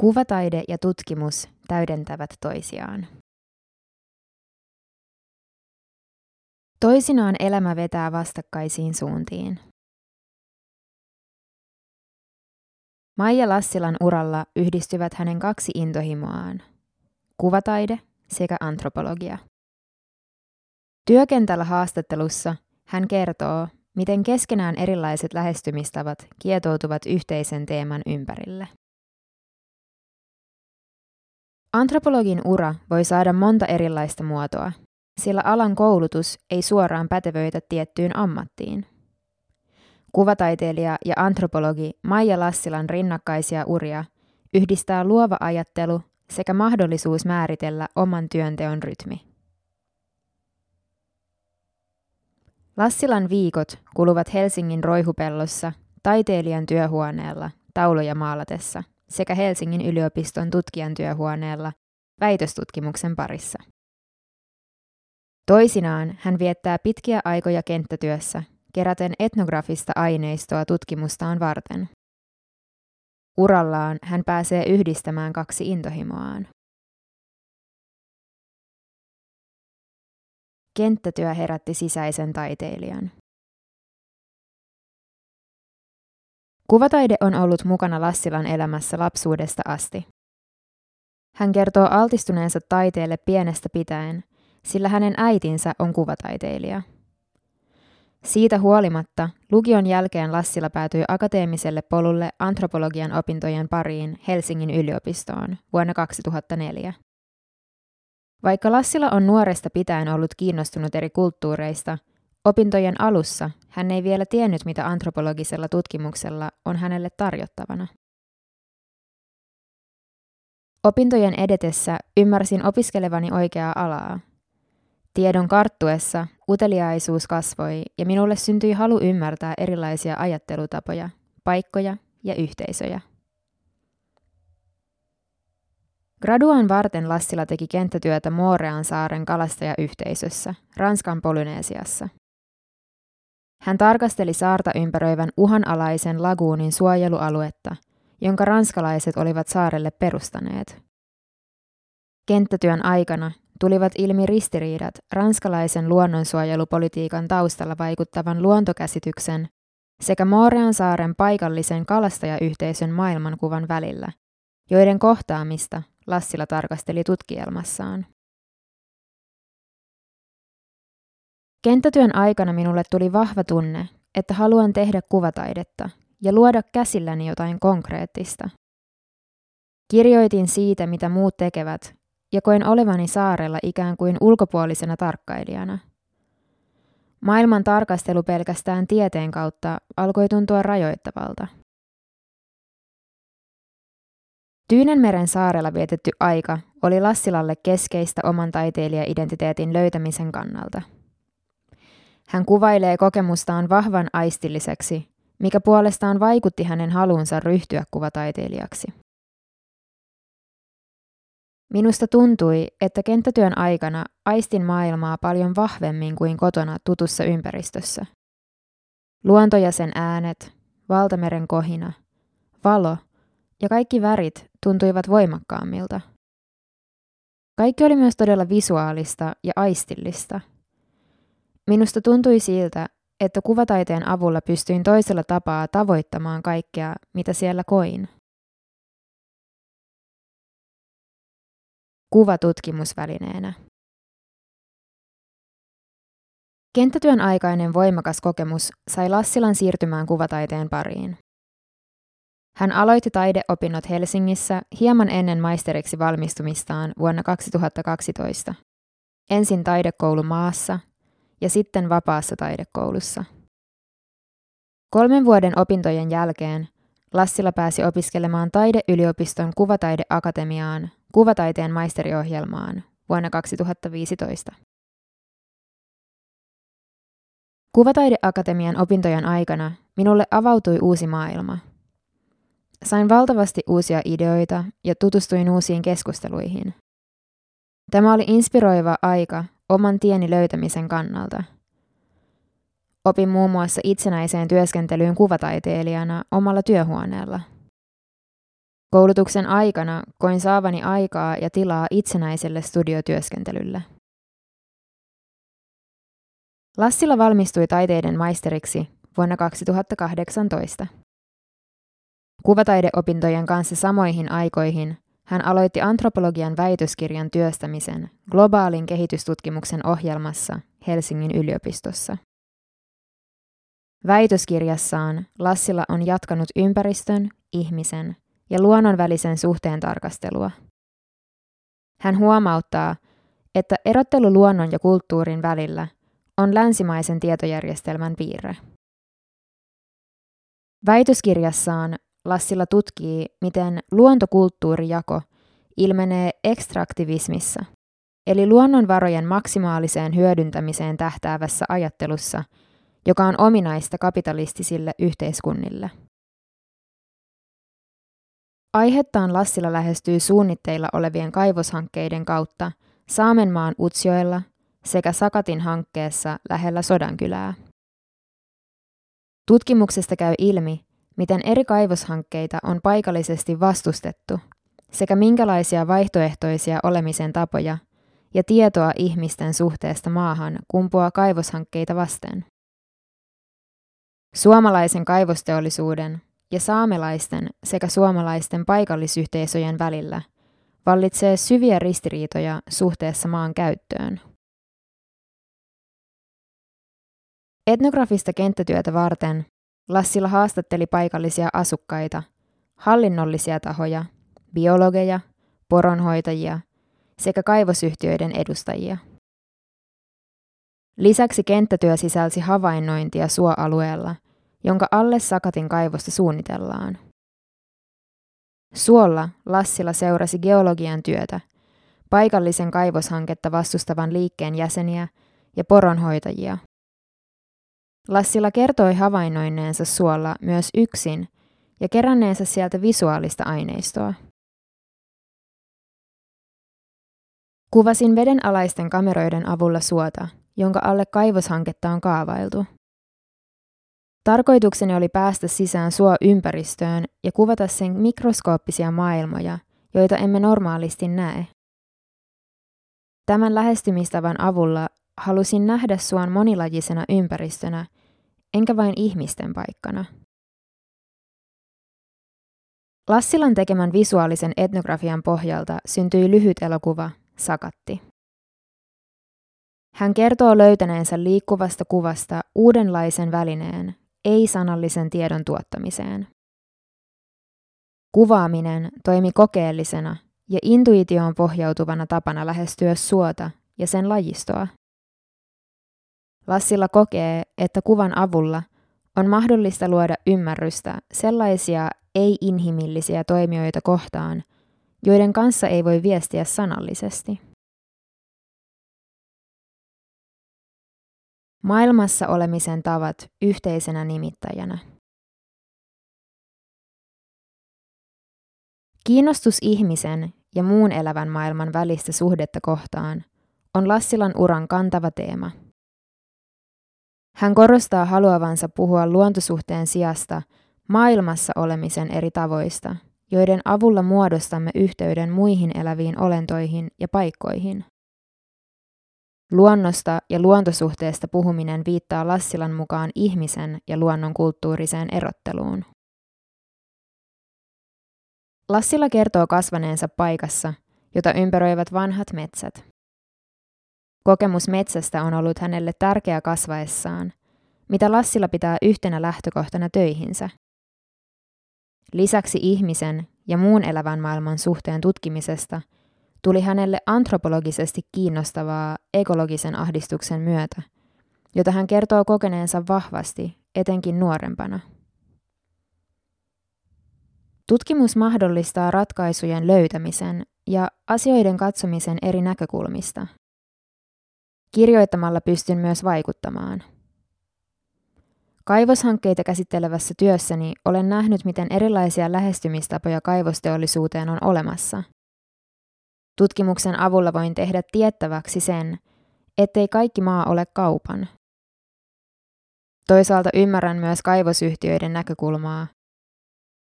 Kuvataide ja tutkimus täydentävät toisiaan. Toisinaan elämä vetää vastakkaisiin suuntiin. Maija Lassilan uralla yhdistyvät hänen kaksi intohimoaan, kuvataide sekä antropologia. Työkentällä haastattelussa hän kertoo, miten keskenään erilaiset lähestymistavat kietoutuvat yhteisen teeman ympärille. Antropologin ura voi saada monta erilaista muotoa, sillä alan koulutus ei suoraan pätevöitä tiettyyn ammattiin. Kuvataiteilija ja antropologi Maija Lassilan rinnakkaisia uria yhdistää luova ajattelu sekä mahdollisuus määritellä oman työnteon rytmi. Lassilan viikot kuluvat Helsingin roihupellossa, taiteilijan työhuoneella, tauluja maalatessa – sekä Helsingin yliopiston tutkijan työhuoneella väitöstutkimuksen parissa. Toisinaan hän viettää pitkiä aikoja kenttätyössä, keräten etnografista aineistoa tutkimustaan varten. Urallaan hän pääsee yhdistämään kaksi intohimoaan. Kenttätyö herätti sisäisen taiteilijan. Kuvataide on ollut mukana Lassilan elämässä lapsuudesta asti. Hän kertoo altistuneensa taiteelle pienestä pitäen, sillä hänen äitinsä on kuvataiteilija. Siitä huolimatta lukion jälkeen Lassila päätyi akateemiselle polulle antropologian opintojen pariin Helsingin yliopistoon vuonna 2004. Vaikka Lassila on nuoresta pitäen ollut kiinnostunut eri kulttuureista, Opintojen alussa hän ei vielä tiennyt, mitä antropologisella tutkimuksella on hänelle tarjottavana. Opintojen edetessä ymmärsin opiskelevani oikeaa alaa. Tiedon karttuessa uteliaisuus kasvoi ja minulle syntyi halu ymmärtää erilaisia ajattelutapoja, paikkoja ja yhteisöjä. Graduaan varten Lassila teki kenttätyötä Moorean saaren kalastajayhteisössä, Ranskan Polyneesiassa – hän tarkasteli saarta ympäröivän uhanalaisen laguunin suojelualuetta, jonka ranskalaiset olivat saarelle perustaneet. Kenttätyön aikana tulivat ilmi ristiriidat ranskalaisen luonnonsuojelupolitiikan taustalla vaikuttavan luontokäsityksen sekä Moorean saaren paikallisen kalastajayhteisön maailmankuvan välillä, joiden kohtaamista Lassila tarkasteli tutkielmassaan. Kenttätyön aikana minulle tuli vahva tunne, että haluan tehdä kuvataidetta ja luoda käsilläni jotain konkreettista. Kirjoitin siitä, mitä muut tekevät, ja koin olevani saarella ikään kuin ulkopuolisena tarkkailijana. Maailman tarkastelu pelkästään tieteen kautta alkoi tuntua rajoittavalta. Tyynenmeren saarella vietetty aika oli Lassilalle keskeistä oman taiteilija-identiteetin löytämisen kannalta – hän kuvailee kokemustaan vahvan aistilliseksi, mikä puolestaan vaikutti hänen haluunsa ryhtyä kuvataiteilijaksi. Minusta tuntui, että kenttätyön aikana aistin maailmaa paljon vahvemmin kuin kotona tutussa ympäristössä. Luonto ja sen äänet, valtameren kohina, valo ja kaikki värit tuntuivat voimakkaammilta. Kaikki oli myös todella visuaalista ja aistillista – Minusta tuntui siltä, että kuvataiteen avulla pystyin toisella tapaa tavoittamaan kaikkea, mitä siellä koin. Kuva tutkimusvälineenä. Kenttätyön aikainen voimakas kokemus sai Lassilan siirtymään kuvataiteen pariin. Hän aloitti taideopinnot Helsingissä hieman ennen maisteriksi valmistumistaan vuonna 2012. Ensin taidekoulu maassa ja sitten vapaassa taidekoulussa. Kolmen vuoden opintojen jälkeen Lassila pääsi opiskelemaan taideyliopiston kuvataideakatemiaan kuvataiteen maisteriohjelmaan vuonna 2015. Kuvataideakatemian opintojen aikana minulle avautui uusi maailma. Sain valtavasti uusia ideoita ja tutustuin uusiin keskusteluihin. Tämä oli inspiroiva aika oman tieni löytämisen kannalta. Opin muun muassa itsenäiseen työskentelyyn kuvataiteilijana omalla työhuoneella – Koulutuksen aikana koin saavani aikaa ja tilaa itsenäiselle studiotyöskentelylle. Lassila valmistui taiteiden maisteriksi vuonna 2018. Kuvataideopintojen kanssa samoihin aikoihin hän aloitti antropologian väitöskirjan työstämisen globaalin kehitystutkimuksen ohjelmassa Helsingin yliopistossa. Väitöskirjassaan Lassila on jatkanut ympäristön, ihmisen ja luonnon välisen suhteen tarkastelua. Hän huomauttaa, että erottelu luonnon ja kulttuurin välillä on länsimaisen tietojärjestelmän piirre. Väitöskirjassaan Lassila tutkii, miten luontokulttuurijako ilmenee ekstraktivismissa, eli luonnonvarojen maksimaaliseen hyödyntämiseen tähtäävässä ajattelussa, joka on ominaista kapitalistisille yhteiskunnille. Aihettaan Lassila lähestyy suunnitteilla olevien kaivoshankkeiden kautta Saamenmaan Utsjoella sekä Sakatin hankkeessa lähellä Sodankylää. Tutkimuksesta käy ilmi, miten eri kaivoshankkeita on paikallisesti vastustettu sekä minkälaisia vaihtoehtoisia olemisen tapoja ja tietoa ihmisten suhteesta maahan kumpuaa kaivoshankkeita vasten. Suomalaisen kaivosteollisuuden ja saamelaisten sekä suomalaisten paikallisyhteisöjen välillä vallitsee syviä ristiriitoja suhteessa maan käyttöön. Etnografista kenttätyötä varten Lassila haastatteli paikallisia asukkaita, hallinnollisia tahoja, biologeja, poronhoitajia sekä kaivosyhtiöiden edustajia. Lisäksi kenttätyö sisälsi havainnointia suoalueella, jonka alle Sakatin kaivosta suunnitellaan. Suolla Lassila seurasi geologian työtä, paikallisen kaivoshanketta vastustavan liikkeen jäseniä ja poronhoitajia – Lassila kertoi havainnoineensa suolla myös yksin ja keränneensa sieltä visuaalista aineistoa. Kuvasin vedenalaisten kameroiden avulla suota, jonka alle kaivoshanketta on kaavailtu. Tarkoitukseni oli päästä sisään suo ympäristöön ja kuvata sen mikroskooppisia maailmoja, joita emme normaalisti näe. Tämän lähestymistavan avulla halusin nähdä suon monilajisena ympäristönä, enkä vain ihmisten paikkana. Lassilan tekemän visuaalisen etnografian pohjalta syntyi lyhyt elokuva Sakatti. Hän kertoo löytäneensä liikkuvasta kuvasta uudenlaisen välineen, ei-sanallisen tiedon tuottamiseen. Kuvaaminen toimi kokeellisena ja intuitioon pohjautuvana tapana lähestyä suota ja sen lajistoa. Lassilla kokee, että kuvan avulla on mahdollista luoda ymmärrystä sellaisia ei-inhimillisiä toimijoita kohtaan, joiden kanssa ei voi viestiä sanallisesti. Maailmassa olemisen tavat yhteisenä nimittäjänä. Kiinnostus ihmisen ja muun elävän maailman välistä suhdetta kohtaan on Lassilan uran kantava teema – hän korostaa haluavansa puhua luontosuhteen sijasta maailmassa olemisen eri tavoista, joiden avulla muodostamme yhteyden muihin eläviin olentoihin ja paikkoihin. Luonnosta ja luontosuhteesta puhuminen viittaa Lassilan mukaan ihmisen ja luonnon kulttuuriseen erotteluun. Lassila kertoo kasvaneensa paikassa, jota ympäröivät vanhat metsät. Kokemus metsästä on ollut hänelle tärkeä kasvaessaan, mitä Lassila pitää yhtenä lähtökohtana töihinsä. Lisäksi ihmisen ja muun elävän maailman suhteen tutkimisesta tuli hänelle antropologisesti kiinnostavaa ekologisen ahdistuksen myötä, jota hän kertoo kokeneensa vahvasti, etenkin nuorempana. Tutkimus mahdollistaa ratkaisujen löytämisen ja asioiden katsomisen eri näkökulmista – Kirjoittamalla pystyn myös vaikuttamaan. Kaivoshankkeita käsittelevässä työssäni olen nähnyt, miten erilaisia lähestymistapoja kaivosteollisuuteen on olemassa. Tutkimuksen avulla voin tehdä tiettäväksi sen, ettei kaikki maa ole kaupan. Toisaalta ymmärrän myös kaivosyhtiöiden näkökulmaa.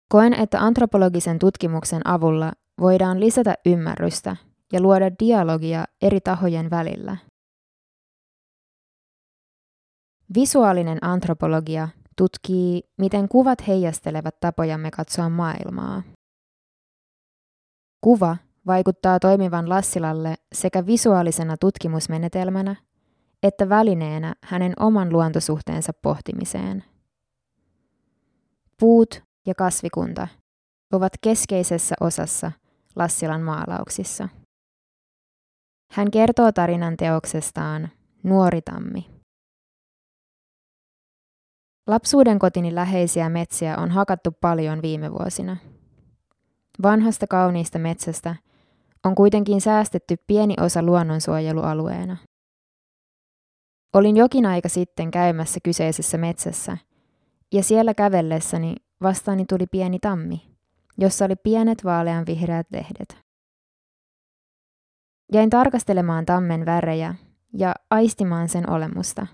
Koen, että antropologisen tutkimuksen avulla voidaan lisätä ymmärrystä ja luoda dialogia eri tahojen välillä. Visuaalinen antropologia tutkii, miten kuvat heijastelevat tapojamme katsoa maailmaa. Kuva vaikuttaa toimivan Lassilalle sekä visuaalisena tutkimusmenetelmänä että välineenä hänen oman luontosuhteensa pohtimiseen. Puut ja kasvikunta ovat keskeisessä osassa Lassilan maalauksissa. Hän kertoo tarinan teoksestaan Nuori tammi. Lapsuuden kotini läheisiä metsiä on hakattu paljon viime vuosina. Vanhasta kauniista metsästä on kuitenkin säästetty pieni osa luonnonsuojelualueena. Olin jokin aika sitten käymässä kyseisessä metsässä, ja siellä kävellessäni vastaani tuli pieni tammi, jossa oli pienet vaaleanvihreät lehdet. Jäin tarkastelemaan tammen värejä ja aistimaan sen olemusta.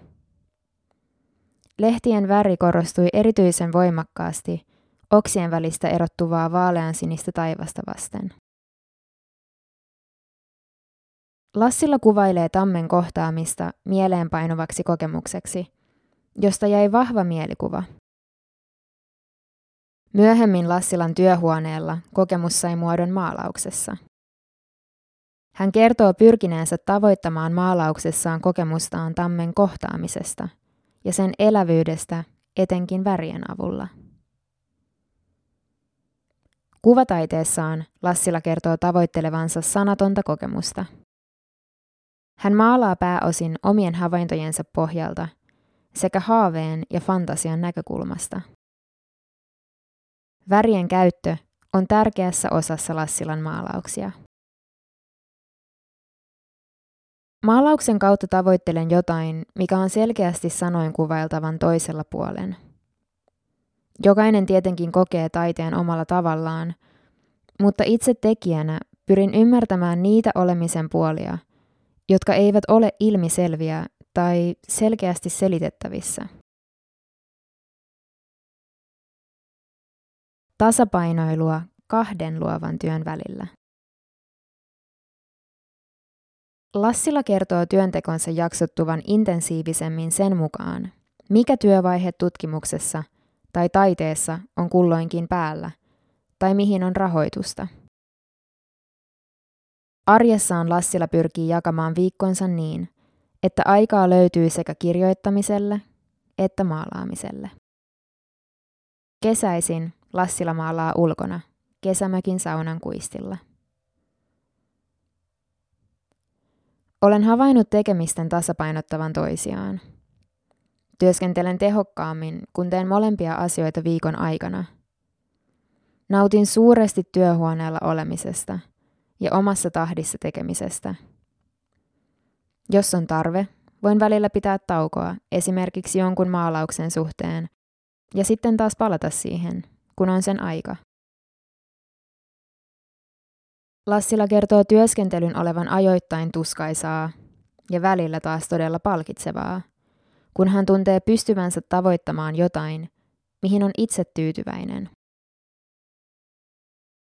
Lehtien väri korostui erityisen voimakkaasti oksien välistä erottuvaa vaaleansinistä taivasta vasten. Lassilla kuvailee tammen kohtaamista mieleenpainuvaksi kokemukseksi, josta jäi vahva mielikuva. Myöhemmin Lassilan työhuoneella kokemus sai muodon maalauksessa. Hän kertoo pyrkineensä tavoittamaan maalauksessaan kokemustaan tammen kohtaamisesta ja sen elävyydestä etenkin värien avulla. Kuvataiteessaan Lassila kertoo tavoittelevansa sanatonta kokemusta. Hän maalaa pääosin omien havaintojensa pohjalta sekä haaveen ja fantasian näkökulmasta. Värien käyttö on tärkeässä osassa Lassilan maalauksia. Maalauksen kautta tavoittelen jotain, mikä on selkeästi sanoin kuvailtavan toisella puolen. Jokainen tietenkin kokee taiteen omalla tavallaan, mutta itse tekijänä pyrin ymmärtämään niitä olemisen puolia, jotka eivät ole ilmiselviä tai selkeästi selitettävissä. Tasapainoilua kahden luovan työn välillä. Lassila kertoo työntekonsa jaksottuvan intensiivisemmin sen mukaan, mikä työvaihe tutkimuksessa tai taiteessa on kulloinkin päällä, tai mihin on rahoitusta. Arjessaan Lassila pyrkii jakamaan viikkonsa niin, että aikaa löytyy sekä kirjoittamiselle että maalaamiselle. Kesäisin Lassila maalaa ulkona, kesämökin saunan kuistilla. Olen havainnut tekemisten tasapainottavan toisiaan. Työskentelen tehokkaammin, kun teen molempia asioita viikon aikana. Nautin suuresti työhuoneella olemisesta ja omassa tahdissa tekemisestä. Jos on tarve, voin välillä pitää taukoa esimerkiksi jonkun maalauksen suhteen ja sitten taas palata siihen, kun on sen aika. Lassila kertoo työskentelyn olevan ajoittain tuskaisaa ja välillä taas todella palkitsevaa, kun hän tuntee pystyvänsä tavoittamaan jotain, mihin on itse tyytyväinen.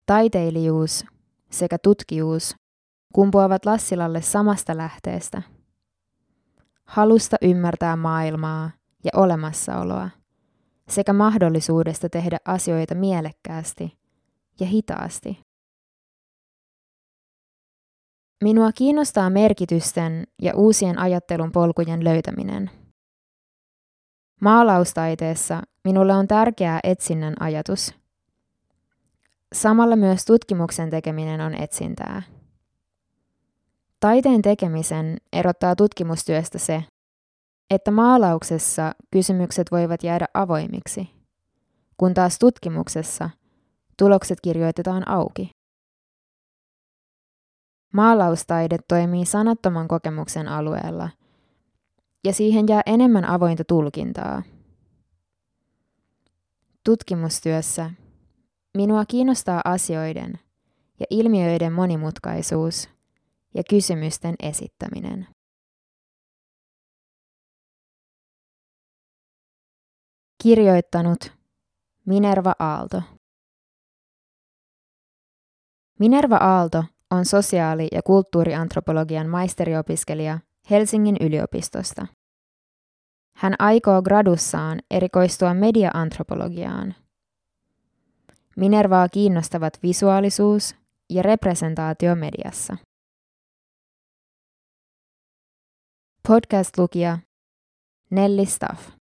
Taiteilijuus sekä tutkijuus kumpuavat Lassilalle samasta lähteestä. Halusta ymmärtää maailmaa ja olemassaoloa sekä mahdollisuudesta tehdä asioita mielekkäästi ja hitaasti. Minua kiinnostaa merkitysten ja uusien ajattelun polkujen löytäminen. Maalaustaiteessa minulle on tärkeää etsinnän ajatus. Samalla myös tutkimuksen tekeminen on etsintää. Taiteen tekemisen erottaa tutkimustyöstä se, että maalauksessa kysymykset voivat jäädä avoimiksi, kun taas tutkimuksessa tulokset kirjoitetaan auki. Maalaustaide toimii sanattoman kokemuksen alueella, ja siihen jää enemmän avointa tulkintaa. Tutkimustyössä minua kiinnostaa asioiden ja ilmiöiden monimutkaisuus ja kysymysten esittäminen. Kirjoittanut Minerva Aalto. Minerva Aalto on sosiaali- ja kulttuuriantropologian maisteriopiskelija Helsingin yliopistosta. Hän aikoo gradussaan erikoistua mediaantropologiaan. Minervaa kiinnostavat visuaalisuus ja representaatio mediassa. Podcast-lukija Nelli Staff.